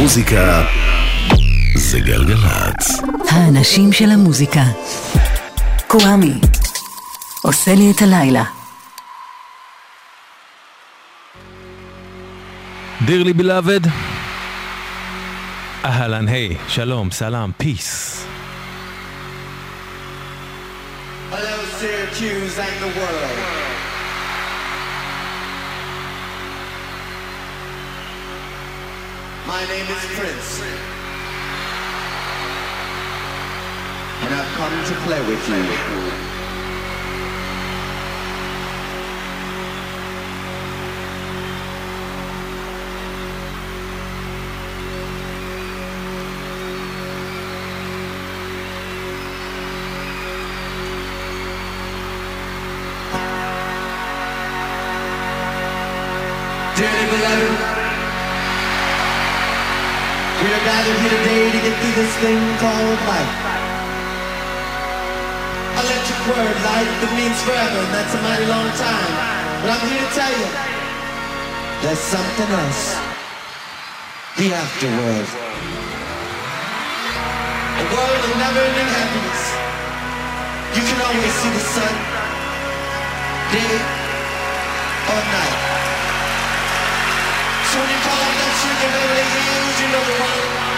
המוזיקה זה גלגלצ. האנשים של המוזיקה. קוואמי. עושה לי את הלילה. דירלי בלאבד. אהלן, היי, שלום, סלאם, פיס. Hello, Syracuse and the world. My name is Prince. And I've come to play with you. this thing called life. Electric word, life, it means forever, and that's a mighty long time. But I'm here to tell you, there's something else. The afterworld. A world of never-ending happiness. You can always see the sun, day or night. So when you call up that sugar, you know the one.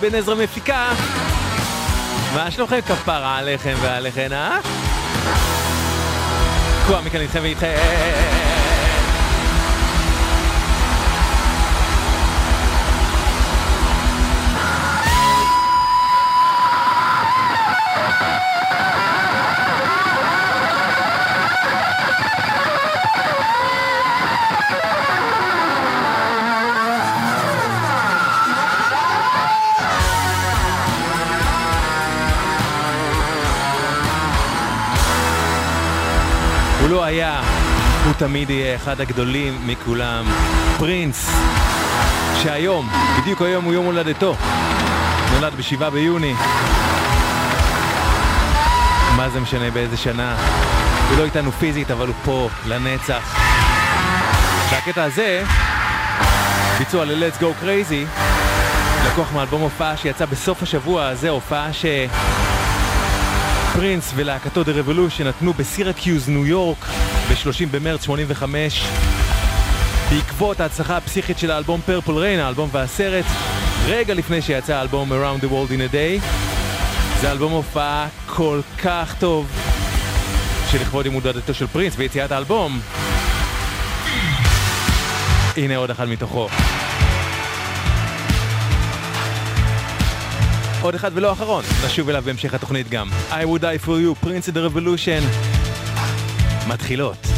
בן עזרא מפיקה. מה שלומכם כפרה עליכם ועליכן, אה? תקוע מכאן איתכם ואיתכם. היה, הוא תמיד יהיה אחד הגדולים מכולם, פרינס, שהיום, בדיוק היום הוא יום הולדתו, נולד ב-7 ביוני. מה זה משנה באיזה שנה? הוא לא איתנו פיזית, אבל הוא פה, לנצח. והקטע הזה, ביצוע ל-Let's Go Crazy, לקוח מאלבום הופעה שיצא בסוף השבוע הזה, הופעה ש... פרינס ולהקתו The Revolution נתנו בסירקיוז, ניו יורק, ב-30 במרץ 85 בעקבות ההצלחה הפסיכית של האלבום פרפול ריין, האלבום והסרט רגע לפני שיצא האלבום Around the World in a Day זה אלבום הופעה כל כך טוב שלכבוד עם הודדתו של פרינס ויציאת האלבום הנה עוד אחד מתוכו עוד אחד ולא אחרון, נשוב אליו בהמשך התוכנית גם. I would die for you, Prince of the Revolution. מתחילות.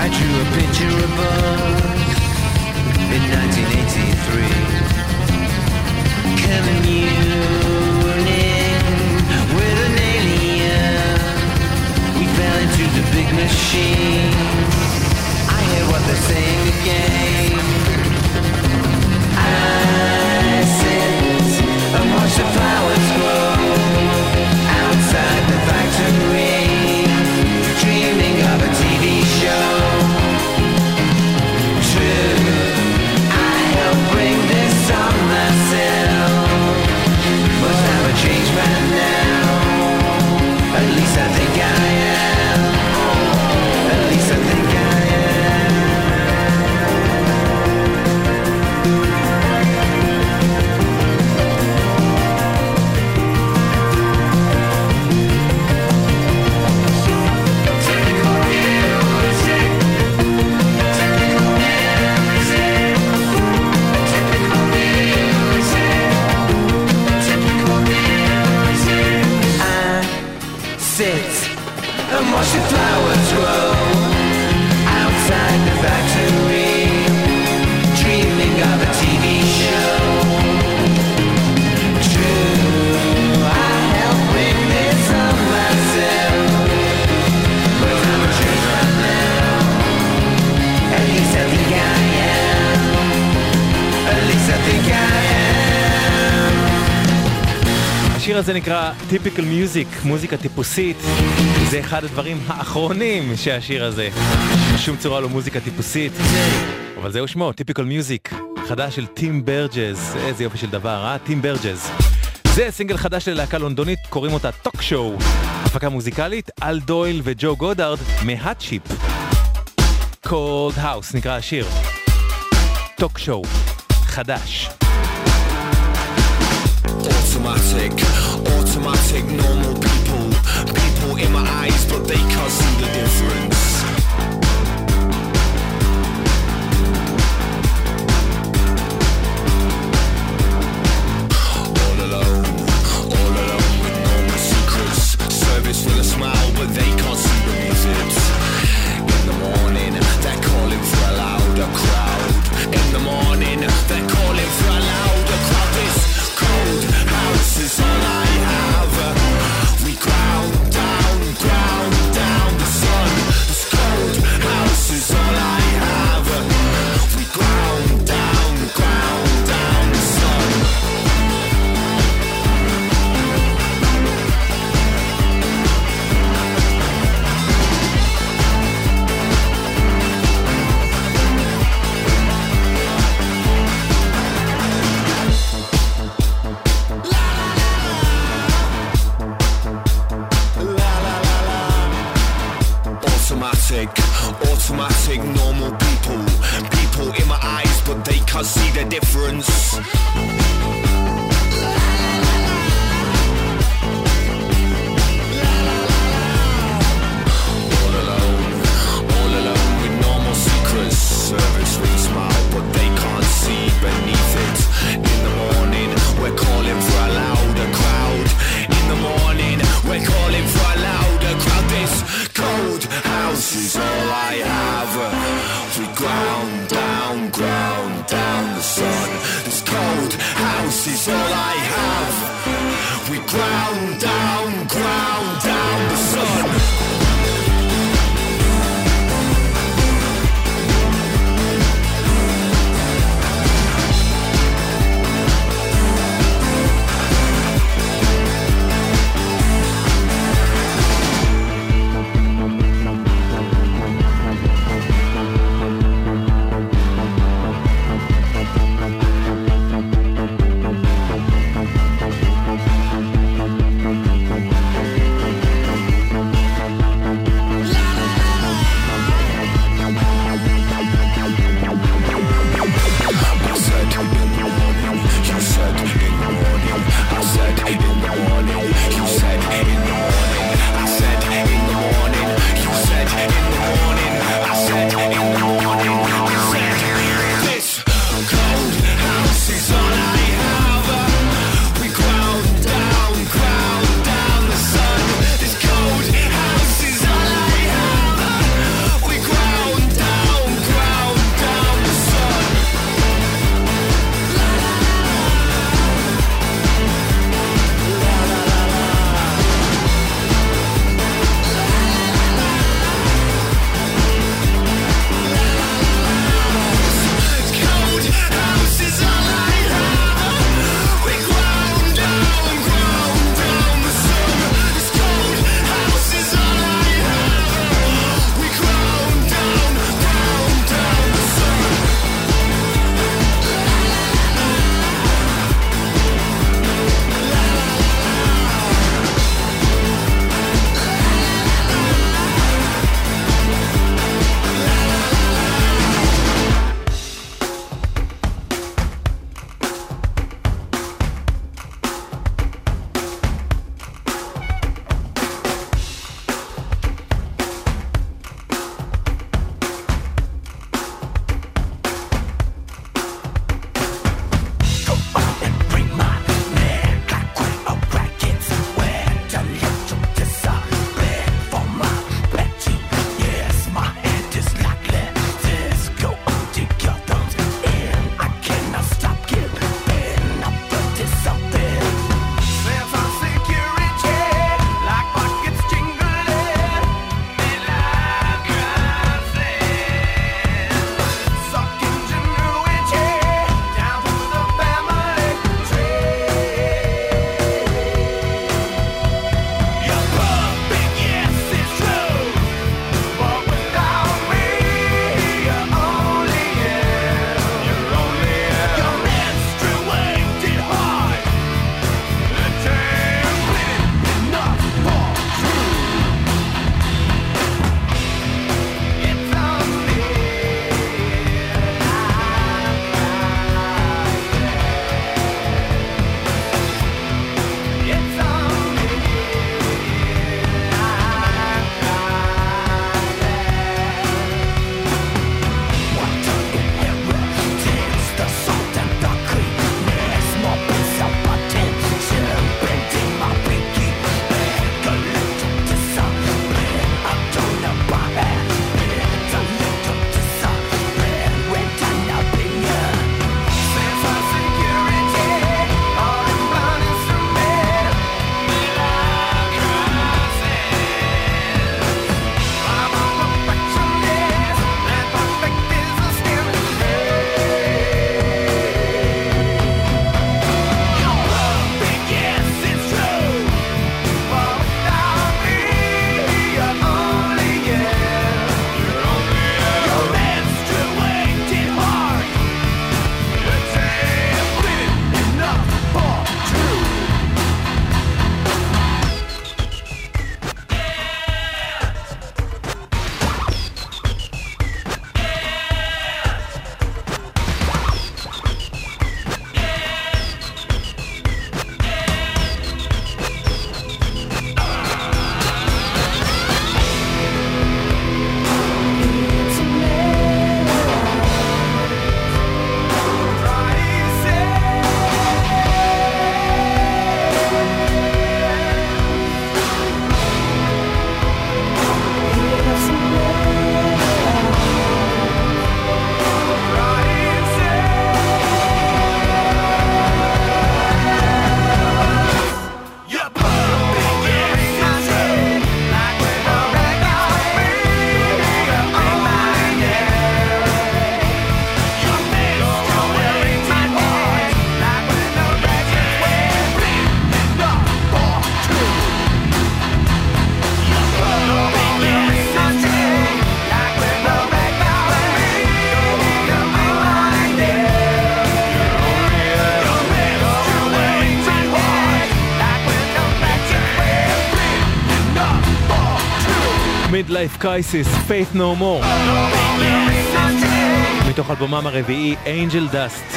I drew a picture of us in 1983. Kevin Union with an alien. We fell into the big machine. I hear what they're saying again. השיר הזה נקרא Typical Music, מוזיקה טיפוסית. זה אחד הדברים האחרונים שהשיר הזה. בשום צורה לא מוזיקה טיפוסית. אבל זהו שמו, Typical Music, חדש של טים ברג'ס. איזה יופי של דבר, אה? טים ברג'ס. זה סינגל חדש של להקה לונדונית, קוראים אותה Talk Show. הפקה מוזיקלית, אל דויל וג'ו גודארד מ Hot Chip. Cold House נקרא השיר. Talk Show, חדש. Automatic, automatic, normal people. People in my eyes, but they can't see the difference. All alone, all alone with no more secrets. Service with a smile, but they can't see beneath it. In the morning, they're calling for a louder crowd. In the morning, they're calling for a louder crowd. This cold is all I automatic, normal people. People in my eyes, but they can't see the difference. Midlife Crisis, Faith No More. מתוך אלבומם הרביעי, Angel Dust.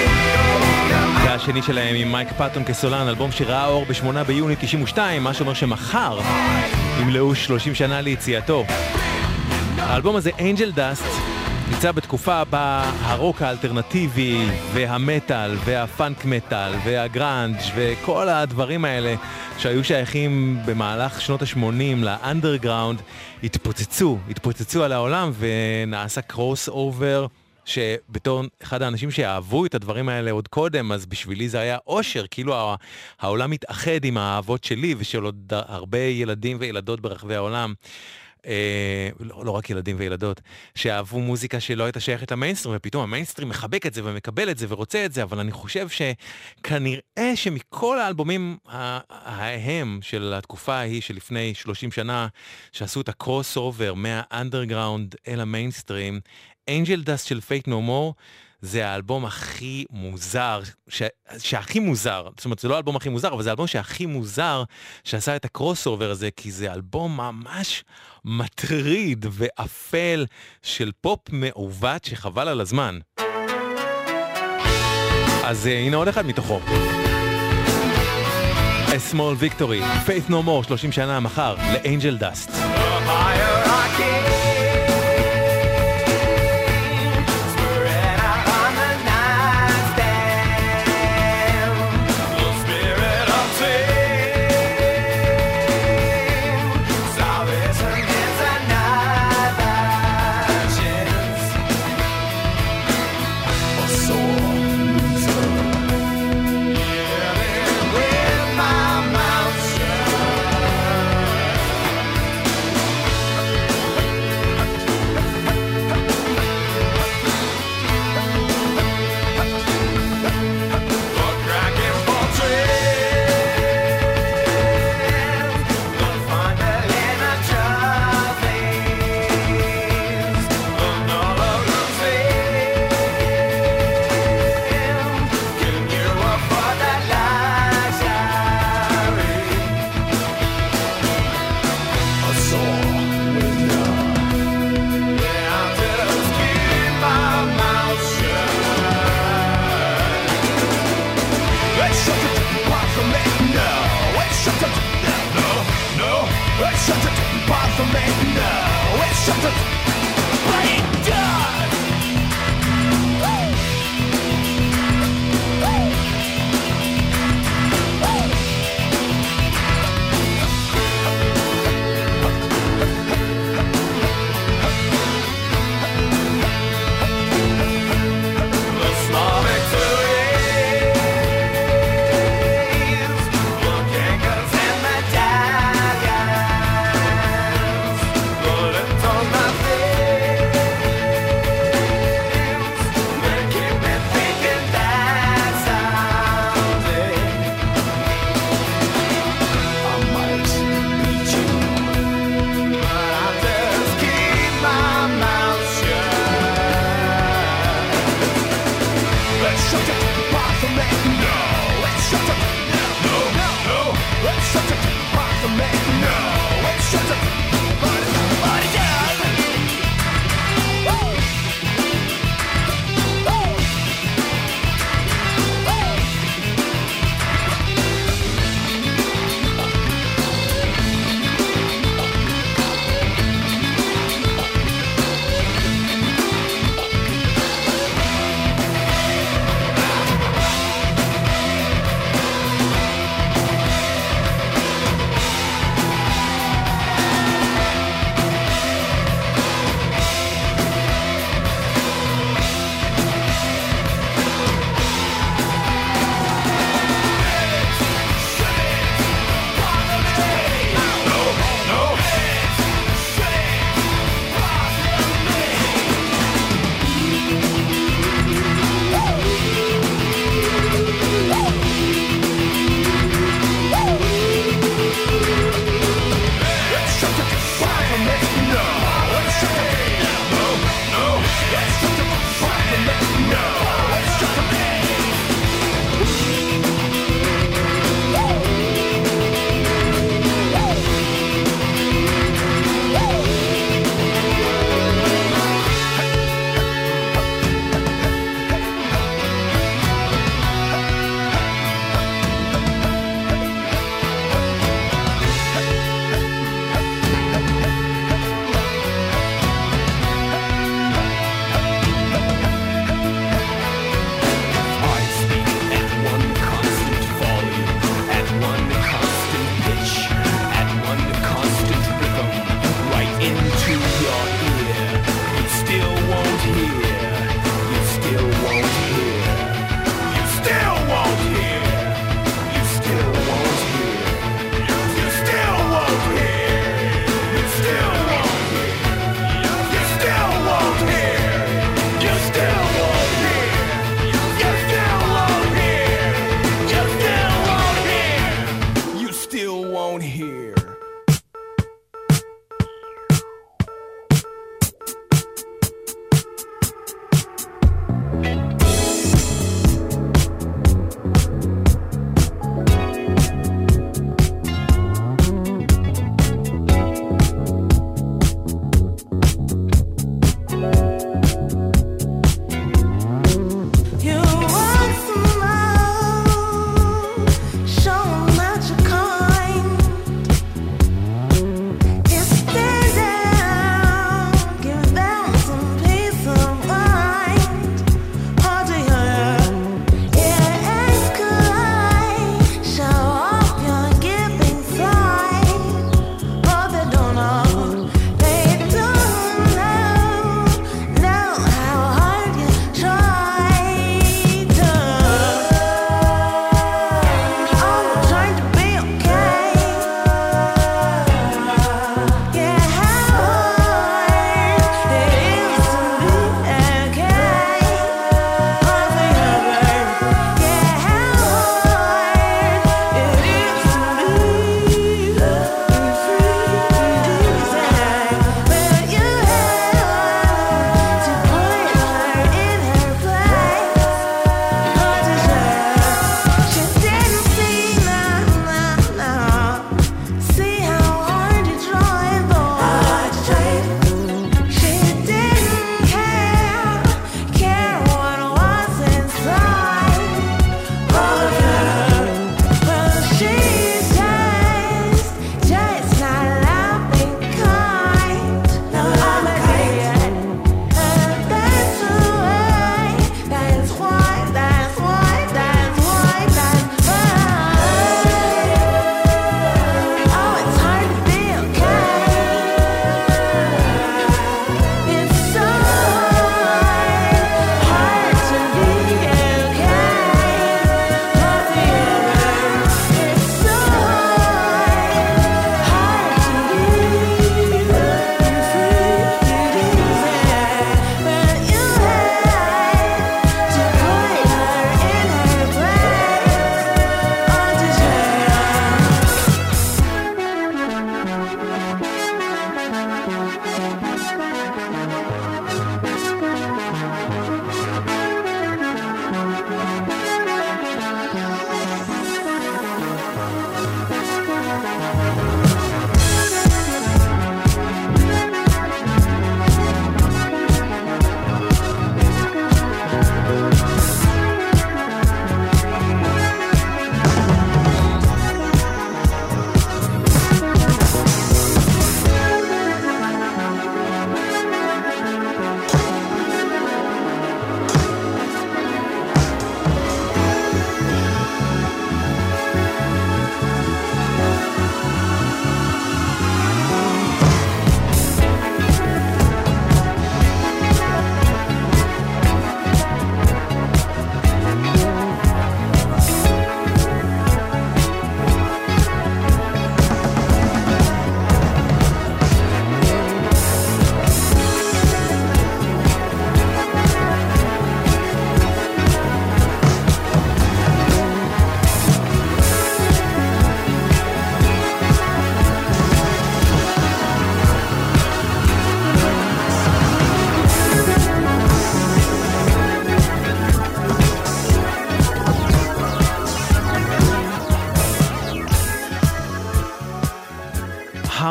זה השני שלהם עם מייק פאטון כסולן, אלבום שראה אור ב-8 ביוני 92, מה שאומר שמחר ימלאו 30 שנה ליציאתו. האלבום הזה, Angel Dust, נמצא בתקופה בה הרוק האלטרנטיבי והמטאל והפאנק מטאל והגראנג' וכל הדברים האלה שהיו שייכים במהלך שנות ה-80 לאנדרגראונד התפוצצו, התפוצצו על העולם ונעשה crossover. שבתור אחד האנשים שאהבו את הדברים האלה עוד קודם, אז בשבילי זה היה אושר, כאילו הע- העולם מתאחד עם האהבות שלי ושל עוד הרבה ילדים וילדות ברחבי העולם. אה, לא, לא רק ילדים וילדות, שאהבו מוזיקה שלא הייתה שייכת למיינסטרים, ופתאום המיינסטרים מחבק את זה ומקבל את זה ורוצה את זה, אבל אני חושב שכנראה שמכל האלבומים ההם של התקופה ההיא שלפני 30 שנה, שעשו את ה crossover מהאנדרגראונד אל המיינסטרים, Angel Dust של Faith No More, זה האלבום הכי מוזר, ש... שהכי מוזר, זאת אומרת זה לא האלבום הכי מוזר, אבל זה האלבום שהכי מוזר שעשה את ה crossover הזה, כי זה אלבום ממש מטריד ואפל של פופ מעוות שחבל על הזמן. אז uh, הנה עוד אחד מתוכו. A Small Victory, Faith No More, 30 שנה מחר, לאנג'ל דאסט.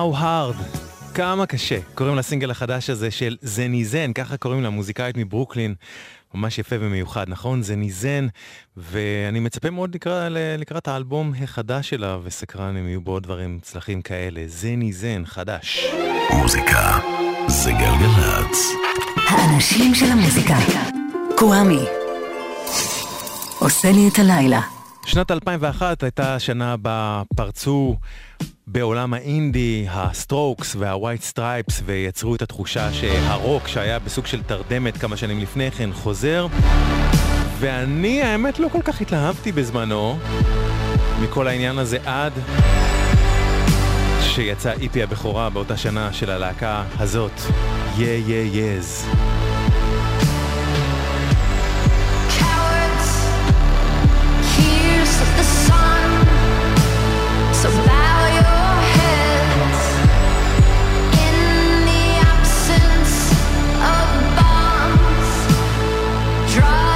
How hard, כמה קשה. קוראים לסינגל החדש הזה של זניזן, ככה קוראים לה, מוזיקאית מברוקלין. ממש יפה ומיוחד, נכון? זניזן, ואני מצפה מאוד לקרא, לקראת האלבום החדש שלה, וסקרן אם יהיו בו עוד דברים מוצלחים כאלה. זניזן, חדש. מוזיקה זה גלגלצ. האנשים של המוזיקה. קוואמי. עושה לי את הלילה. שנת 2001 הייתה השנה בה פרצו בעולם האינדי ה Strokes וה White Stripes ויצרו את התחושה שהרוק שהיה בסוג של תרדמת כמה שנים לפני כן חוזר ואני האמת לא כל כך התלהבתי בזמנו מכל העניין הזה עד שיצא EP הבכורה באותה שנה של הלהקה הזאת, Yeah Yeah Yeahs. Cowards, here's the sun. drive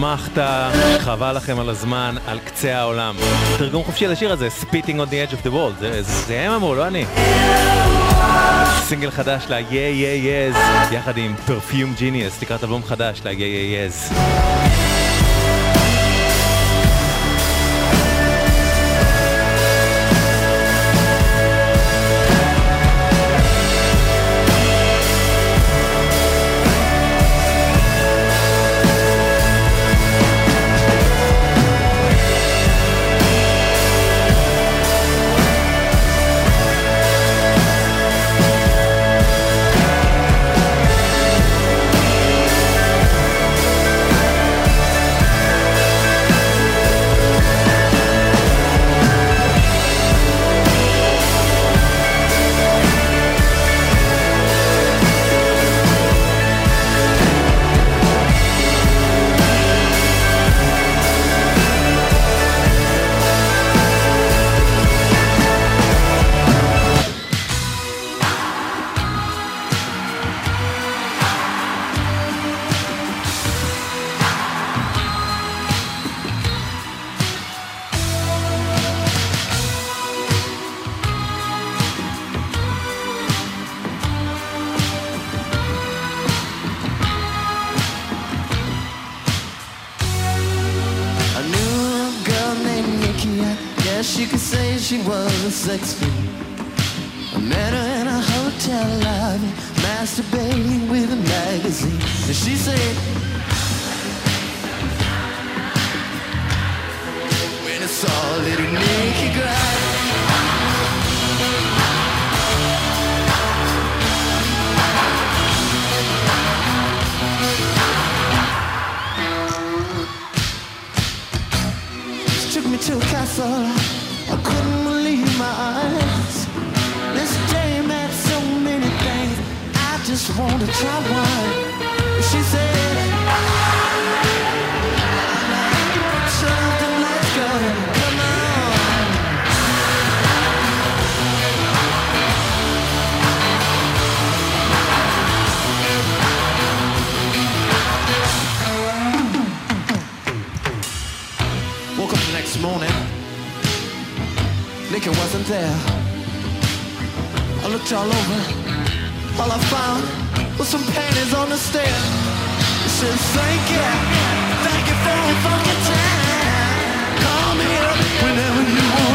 מביאים סמכתה, חבל לכם על הזמן, על קצה העולם. תרגום חופשי לשיר הזה, Spitting on the edge of the world, זה, הם אמרו, לא אני. סינגל חדש ל-Yeah Yeah Yes, יחד עם Perfume Genius, לקראת אלבום חדש ל-Yeah Yeah Yes. Out sex fiend. I met her in a hotel lobby, masturbating with a magazine. And she said, When I saw a little naked girl. She took me to a castle. Want to try one. She said, Something, let's go. Come on. Woke up the next morning. Liquor wasn't there. I looked all over. All I found was some panties on the stair. It said, thank you. Thank you for a funky time. Call me up whenever you want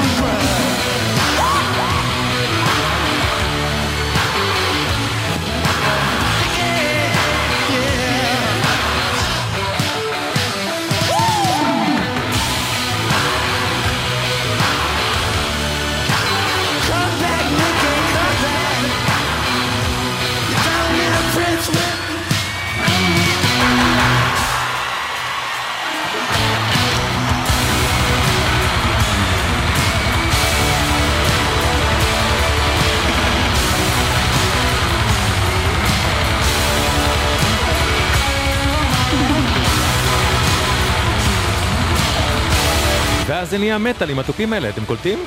זה נהיה מטאל עם התופים האלה, אתם קולטים?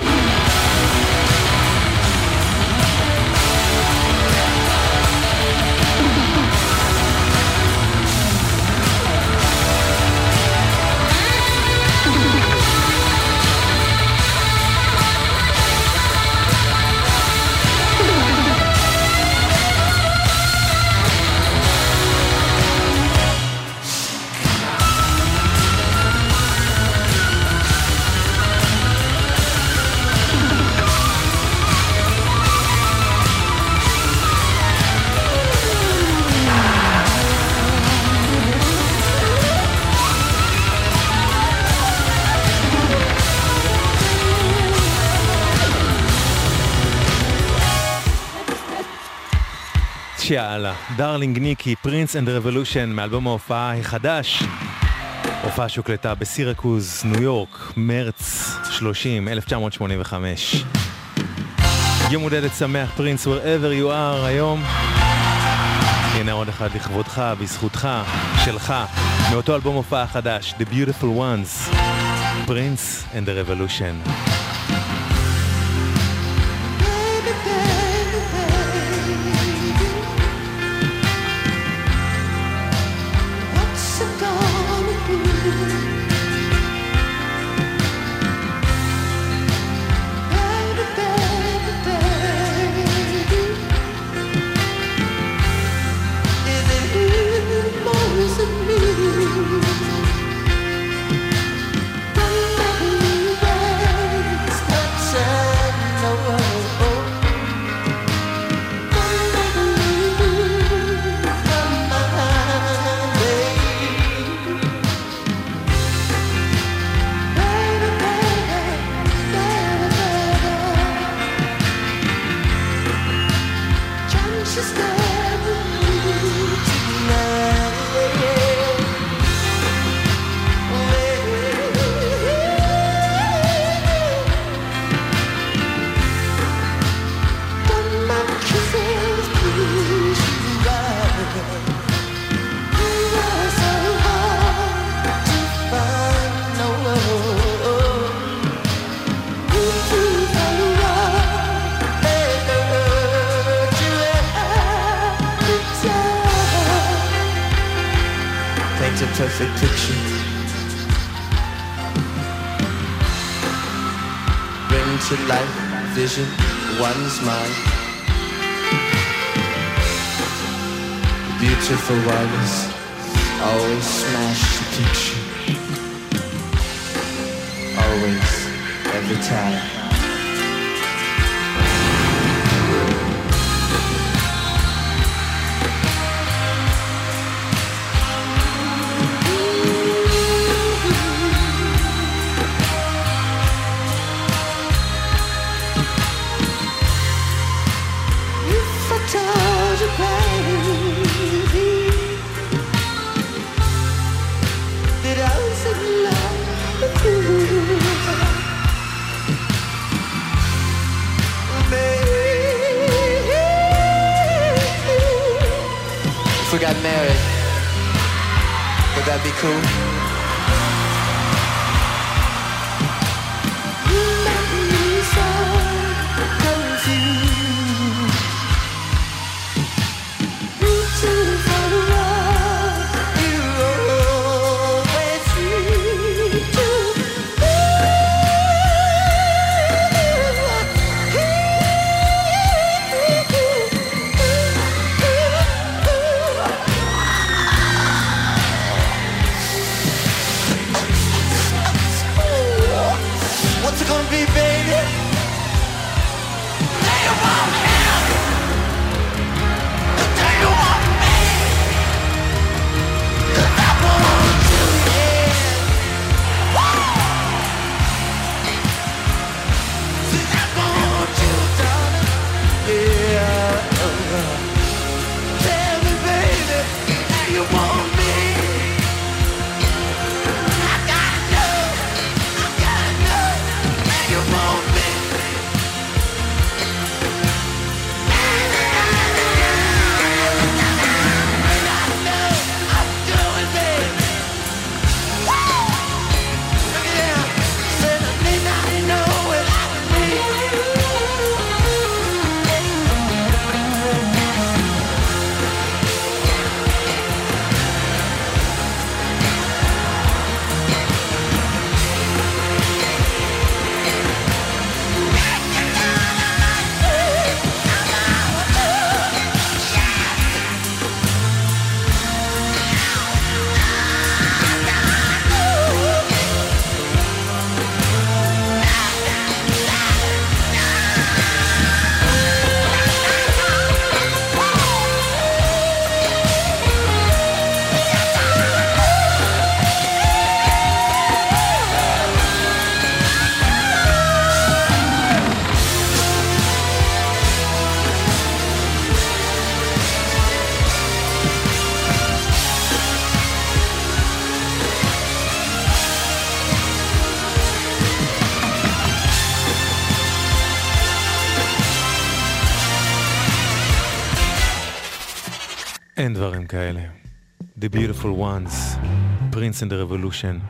יאללה, Darling Nikki, Prince and the Revolution מאלבום ההופעה החדש. הופעה שהוקלטה בסירקוז, ניו יורק, מרץ 30, 1985. יום הולדת שמח פרינס, wherever you are היום. הנה עוד אחד לכבודך, בזכותך, שלך, מאותו אלבום הופעה חדש, The Beautiful Ones, Prince and the Revolution. got married. Would that be cool? The Beautiful Ones, Prince and the Revolution.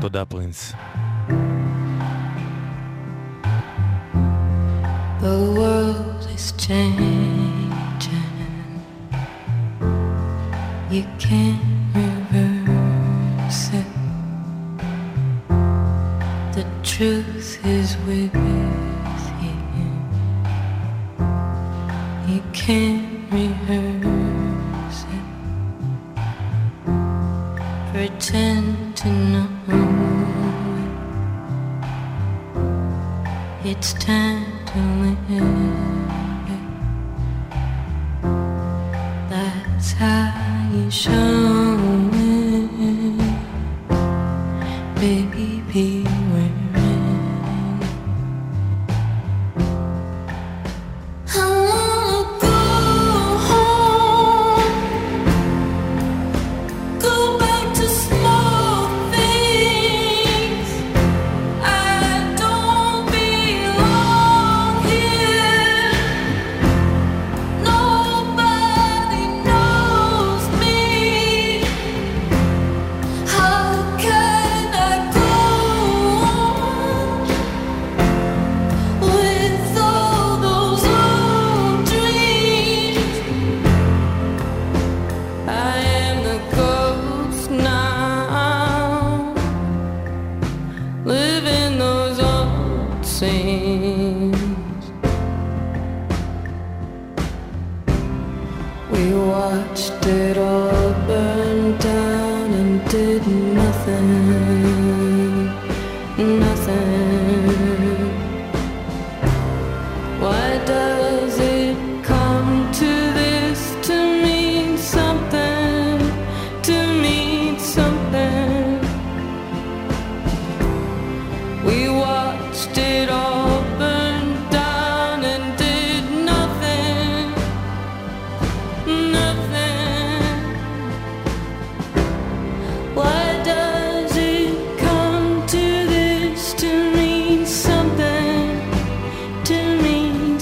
תודה פרינס. The world is changing. You can't That's how you show.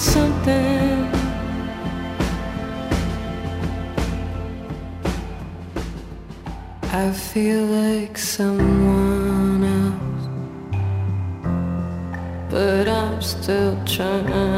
Something? I feel like someone else, but I'm still trying.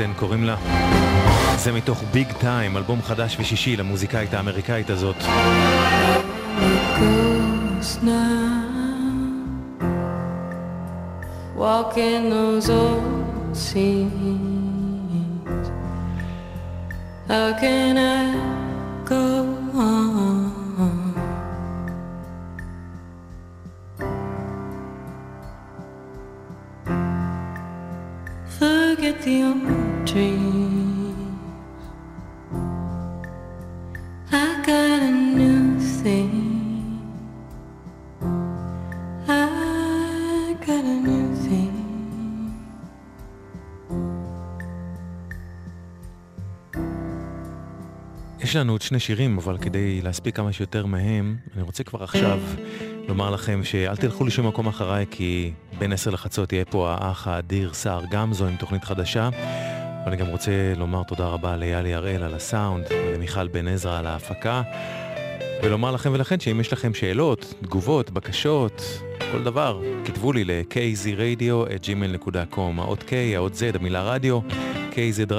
אולסן קוראים לה. זה מתוך ביג טיים, אלבום חדש ושישי למוזיקאית האמריקאית הזאת. How can I go יש לנו עוד שני שירים, אבל כדי להספיק כמה שיותר מהם, אני רוצה כבר עכשיו לומר לכם שאל תלכו לשום מקום אחריי, כי בין עשר לחצות יהיה פה האח האדיר סער גמזו עם תוכנית חדשה. ואני גם רוצה לומר תודה רבה ליאלי הראל על הסאונד, ולמיכל בן עזרא על ההפקה, ולומר לכם ולכן שאם יש לכם שאלות, תגובות, בקשות, כל דבר, כתבו לי ל-kzradio@gmail.com, האות K, האות Z, המילה רדיו, kz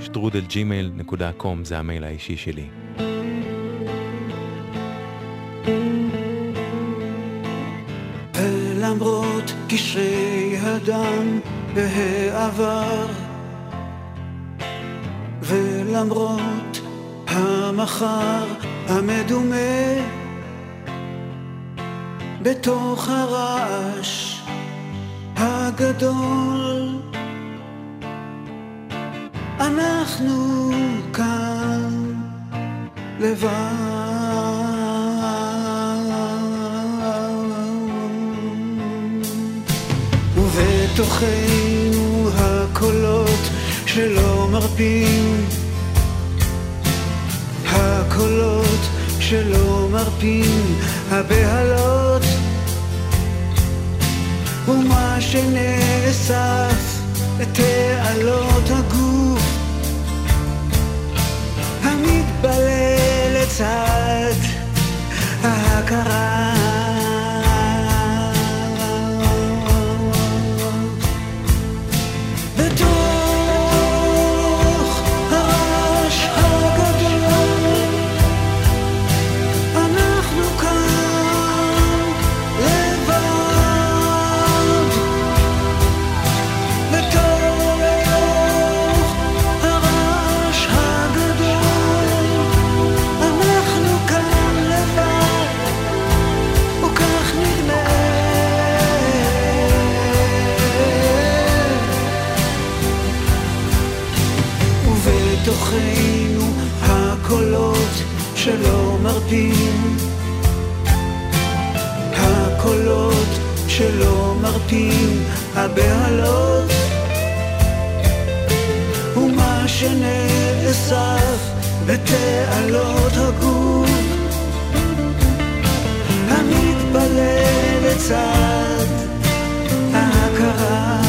רדיו, שטרודל gmail.com, זה המייל האישי שלי. ולמרות קשרי הדם והעבר ולמרות המחר המדומה בתוך הרעש הגדול אנחנו כאן לבד. ובתוכנו הקולות שלא מרפים. הקולות שלא מרפים הבהלות. ומה שנאסף תעלות הגוף המתבלל לצד ההכרה מרפים, הבהלות, ומה שנאסף בתעלות הגוף, המתפלל לצד ההכרה.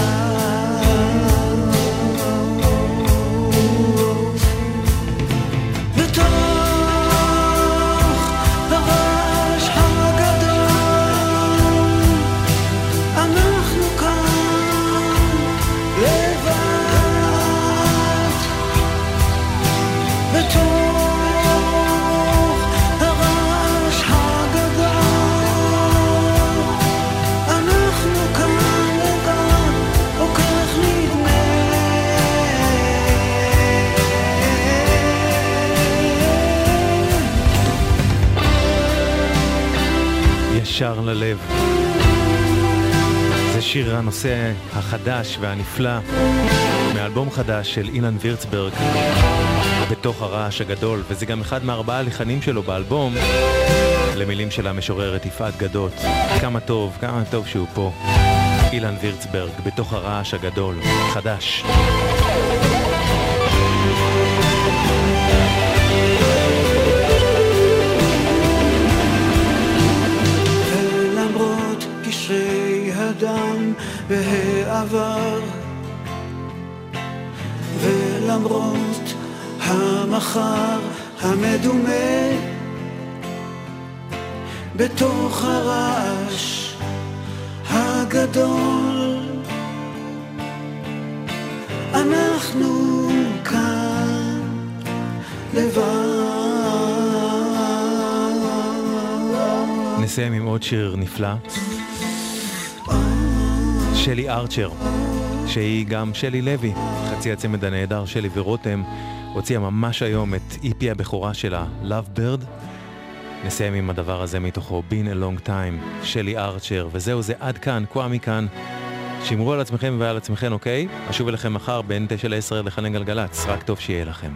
ישר ללב. זה שיר הנושא החדש והנפלא מאלבום חדש של אילן וירצברג בתוך הרעש הגדול, וזה גם אחד מארבעה הלחנים שלו באלבום למילים של המשוררת יפעת גדות. כמה טוב, כמה טוב שהוא פה. אילן וירצברג בתוך הרעש הגדול, חדש. והעבר ולמרות המחר המדומה בתוך הרעש הגדול אנחנו כאן לבד נסיים עם עוד שיר נפלא. שלי ארצ'ר, שהיא גם שלי לוי, חצי הצמד הנהדר שלי ורותם, הוציאה ממש היום את איפי הבכורה שלה, Love Bird. נסיים עם הדבר הזה מתוכו, Been a long time, שלי ארצ'ר, וזהו זה עד כאן, קוואמי כאן. שמרו על עצמכם ועל עצמכם, אוקיי? אשוב אליכם מחר בין 9 ל-10 לחנה גלגלצ, רק טוב שיהיה לכם.